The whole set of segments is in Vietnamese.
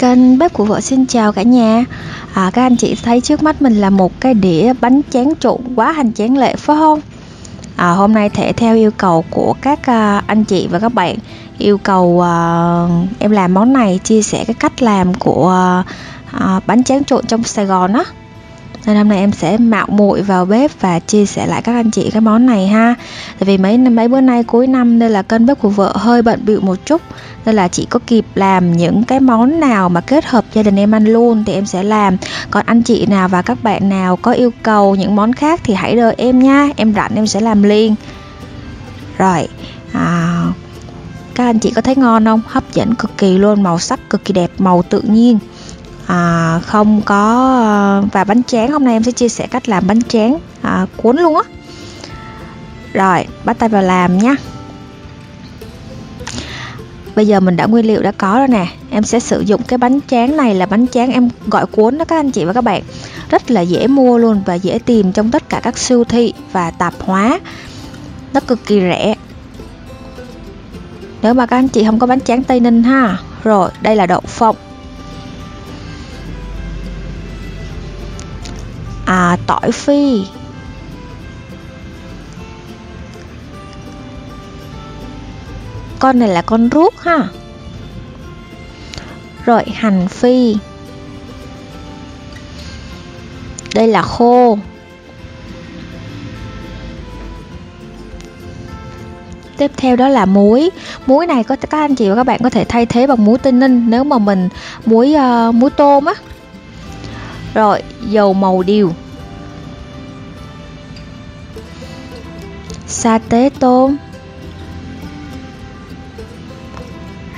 Kênh Bếp của Vợ. Xin chào cả nhà. À, Các anh chị thấy trước mắt mình là một cái đĩa bánh tráng trộn quá hành tráng lệ phải không? À, hôm nay thể theo yêu cầu của các à, anh chị và các bạn yêu cầu à, em làm món này chia sẻ cái cách làm của à, à bánh tráng trộn trong Sài Gòn á nên hôm nay em sẽ mạo muội vào bếp và chia sẻ lại các anh chị cái món này ha. Tại vì mấy mấy bữa nay cuối năm nên là kênh bếp của vợ hơi bận bịu một chút. Nên là chị có kịp làm những cái món nào mà kết hợp gia đình em ăn luôn thì em sẽ làm. Còn anh chị nào và các bạn nào có yêu cầu những món khác thì hãy đợi em nha. Em rảnh em sẽ làm liền. Rồi à, các anh chị có thấy ngon không? Hấp dẫn cực kỳ luôn màu sắc cực kỳ đẹp màu tự nhiên à, không có ờ, và bánh tráng hôm nay em sẽ chia sẻ cách làm bánh tráng à, cuốn luôn á. Rồi bắt tay vào làm nhé bây giờ mình đã nguyên liệu đã có rồi nè. Em sẽ sử dụng cái bánh tráng này là bánh tráng em gọi cuốn đó các anh chị và các bạn. Rất là dễ mua luôn và dễ tìm trong tất cả các siêu thị và tạp hóa. Nó cực kỳ rẻ. Nếu mà các anh chị không có bánh tráng tây ninh ha. Rồi đây là đậu phộng. À tỏi phi. Con này là con ruốc ha. Rồi hành phi. Đây là khô. Tiếp theo đó là muối. Muối này có các anh chị và các bạn có thể thay thế bằng muối tinh ninh. Nếu mà mình muối uh, muối tôm á rồi, dầu màu điều. Sa tế tôm.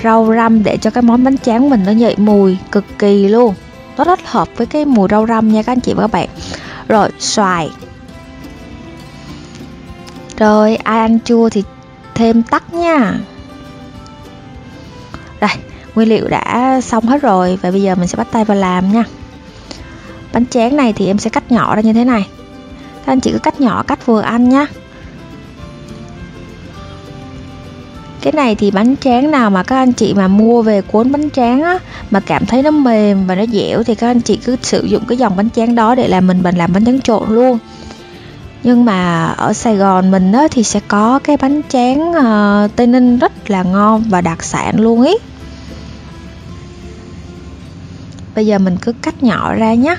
Rau răm để cho cái món bánh tráng mình nó dậy mùi cực kỳ luôn. Nó rất hợp với cái mùi rau răm nha các anh chị và các bạn. Rồi, xoài. Rồi ai ăn chua thì thêm tắc nha. Rồi nguyên liệu đã xong hết rồi và bây giờ mình sẽ bắt tay vào làm nha bánh tráng này thì em sẽ cắt nhỏ ra như thế này. Các anh chị cứ cắt nhỏ cắt vừa ăn nhé cái này thì bánh tráng nào mà các anh chị mà mua về cuốn bánh tráng á mà cảm thấy nó mềm và nó dẻo thì các anh chị cứ sử dụng cái dòng bánh tráng đó để làm mình mình làm bánh tráng trộn luôn. Nhưng mà ở Sài Gòn mình á thì sẽ có cái bánh tráng uh, Tây Ninh rất là ngon và đặc sản luôn ý. Bây giờ mình cứ cắt nhỏ ra nhé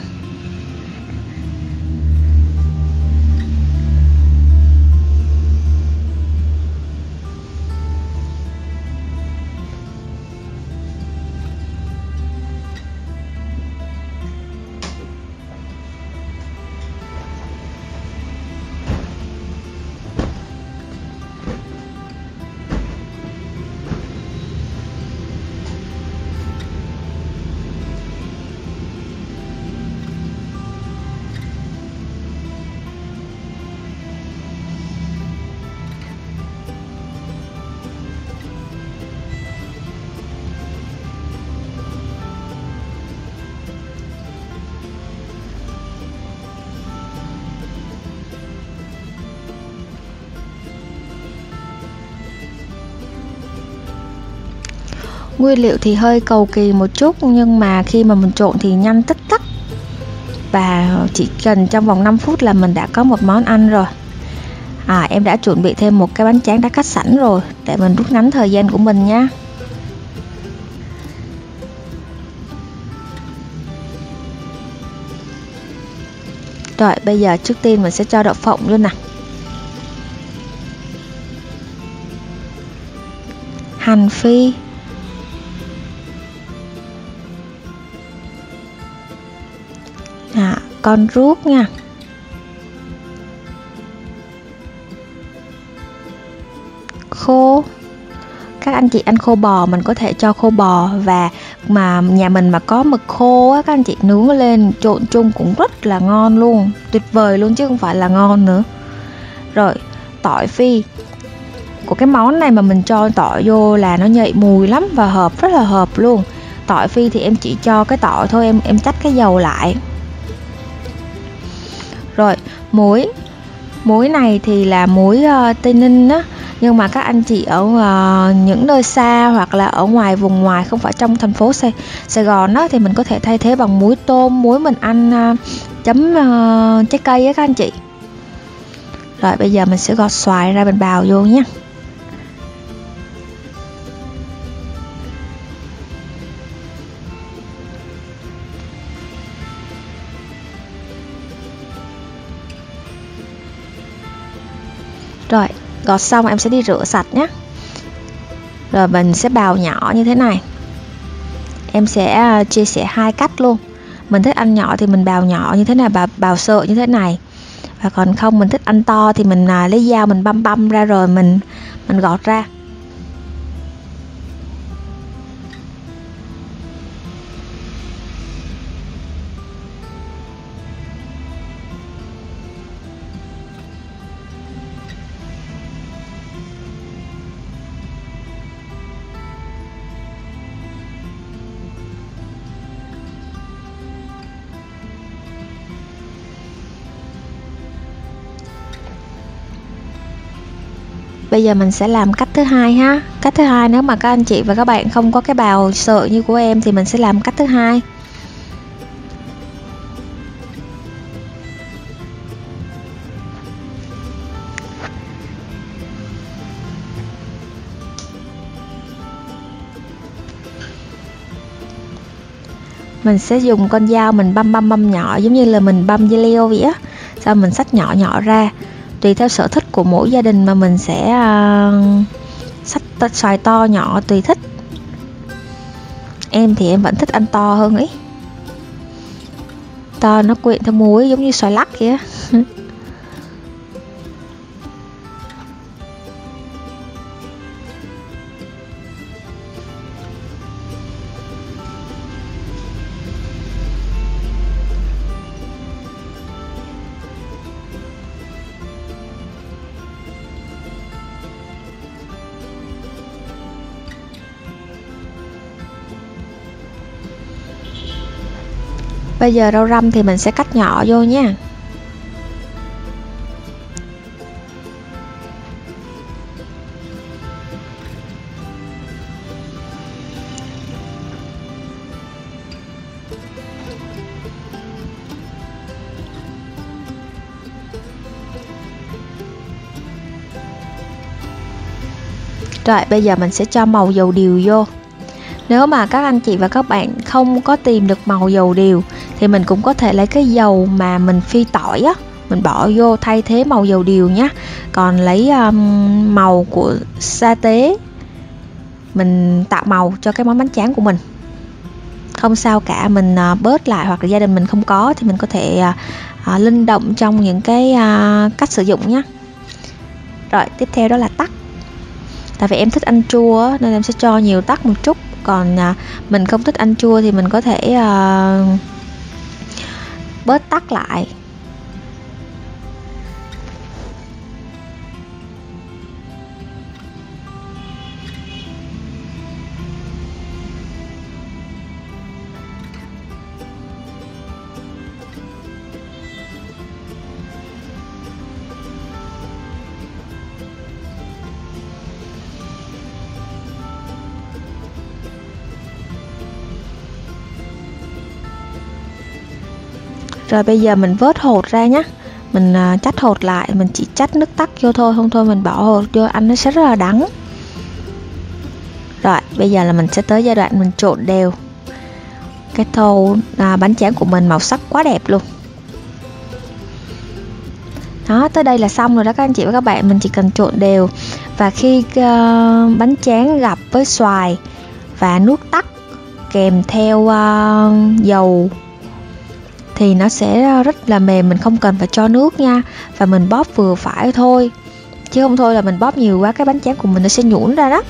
nguyên liệu thì hơi cầu kỳ một chút, nhưng mà khi mà mình trộn thì nhanh tích tắc và chỉ cần trong vòng 5 phút là mình đã có một món ăn rồi. À em đã chuẩn bị thêm một cái bánh tráng đã cắt sẵn rồi, để mình rút ngắn thời gian của mình nhé rồi, bây giờ trước tiên mình sẽ cho đậu phộng luôn nè. Hành phi. Con ruốc nha. Khô. Các anh chị ăn khô bò, mình có thể cho khô bò và mà nhà mình mà có mực khô á, các anh chị nướng lên trộn chung cũng rất là ngon luôn. Tuyệt vời luôn chứ không phải là ngon nữa. Rồi, tỏi phi. Của cái món này mà mình cho tỏi vô là nó nhạy mùi lắm và hợp, rất là hợp luôn. Tỏi phi thì em chỉ cho cái tỏi thôi, em em chắt cái dầu lại rồi muối. Muối này thì là muối uh, tây ninh á. Nhưng mà các anh chị ở uh, những nơi xa hoặc là ở ngoài vùng ngoài không phải trong thành phố Sài, Sài Gòn đó thì mình có thể thay thế bằng muối tôm muối mình ăn uh, chấm uh, trái cây á các anh chị. Rồi bây giờ mình sẽ gọt xoài ra mình bào vô nhé Rồi, gọt xong em sẽ đi rửa sạch nhé. Rồi mình sẽ bào nhỏ như thế này. Em sẽ à, chia sẻ hai cách luôn. Mình thích ăn nhỏ thì mình bào nhỏ như thế này, bào, bào sợi như thế này. Và còn không mình thích ăn to thì mình à, lấy dao mình băm băm ra rồi mình mình gọt ra. Bây giờ mình sẽ làm cách thứ hai ha. Cách thứ hai, nếu mà các anh chị và các bạn không có cái bào sợi như của em thì mình sẽ làm cách thứ hai. Mình sẽ dùng con dao mình băm băm băm nhỏ, giống như là mình băm dây leo vậy á. Sau mình xách nhỏ nhỏ ra tùy theo sở thích của mỗi gia đình mà mình sẽ ờ, uh, sách xoài to nhỏ tùy thích. Em thì em vẫn thích ăn to hơn ấy. To nó quyện theo muối giống như xoài lắc kia bây giờ rau răm thì mình sẽ cắt nhỏ vô nha. Rồi, bây giờ mình sẽ cho màu dầu điều vô. Nếu mà các anh chị và các bạn không có tìm được màu dầu điều thì mình cũng có thể lấy cái dầu mà mình phi tỏi á mình bỏ vô thay thế màu dầu điều nhé còn lấy um, màu của sa tế mình tạo màu cho cái món bánh tráng của mình. Không sao cả mình uh, bớt lại hoặc là gia đình mình không có thì mình có thể uh, uh, linh động trong những cái uh, cách sử dụng nhé rồi tiếp theo đó là tắc. Tại vì em thích ăn chua nên em sẽ cho nhiều tắc một chút. Còn uh, mình không thích ăn chua thì mình có thể uh, bớt tắt lại. Rồi bây giờ mình vớt hột ra nhé mình uh, chắt hột lại mình chỉ chắt nước tắc vô thôi không thôi mình bỏ hột vô ăn nó sẽ rất là đắng. Rồi bây giờ là mình sẽ tới giai đoạn mình trộn đều. Cái thô à, bánh tráng của mình màu sắc quá đẹp luôn. Đó tới đây là xong rồi đó các anh chị và các bạn. Mình chỉ cần trộn đều. Và khi uh, bánh tráng gặp với xoài và nước tắc kèm theo uh, dầu thì nó sẽ rất là mềm, mình không cần phải cho nước nha. Và mình bóp vừa phải thôi. Chứ không thôi là mình bóp nhiều quá, cái bánh tráng của mình nó sẽ nhũn ra đó.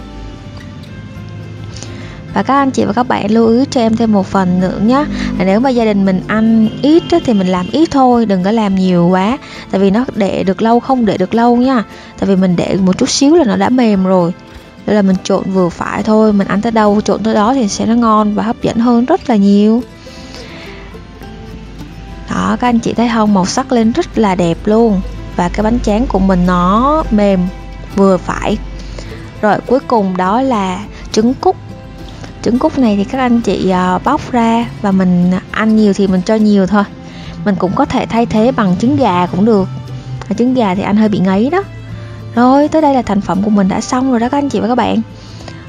Và các anh chị và các bạn lưu ý cho em thêm một phần nữa nhé là nếu mà gia đình mình ăn ít thì mình làm ít thôi, đừng có làm nhiều quá. Tại vì nó để được lâu không để được lâu nha. Tại vì mình để một chút xíu là nó đã mềm rồi. Đây là mình trộn vừa phải thôi, mình ăn tới đâu trộn tới đó thì sẽ nó ngon và hấp dẫn hơn rất là nhiều đó, các anh chị thấy không? Màu sắc lên rất là đẹp luôn. Và cái bánh tráng của mình nó mềm, vừa phải. Rồi cuối cùng đó là trứng cút. Trứng cút này thì các anh chị ờ, bóc ra và mình ăn nhiều thì mình cho nhiều thôi. Mình cũng có thể thay thế bằng trứng gà cũng được. Trứng gà thì anh hơi bị ngấy đó. Rồi, tới đây là thành phẩm của mình đã xong rồi đó các anh chị và các bạn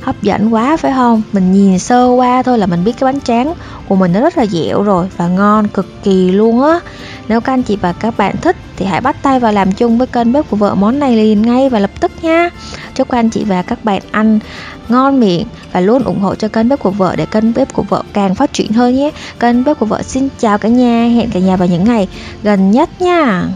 hấp dẫn quá, phải không? Mình nhìn sơ qua thôi là mình biết cái bánh tráng của mình nó rất là dẻo rồi và ngon cực kỳ luôn á. Nếu các anh chị và các bạn thích thì hãy bắt tay vào làm chung với kênh bếp của vợ món này liền ngay và lập tức nha. Chúc các anh chị và các bạn ăn ngon miệng và luôn ủng hộ cho kênh bếp của vợ để kênh bếp của vợ càng phát triển hơn nhé. Kênh bếp của vợ xin chào cả nhà, hẹn cả nhà vào những ngày gần nhất nha.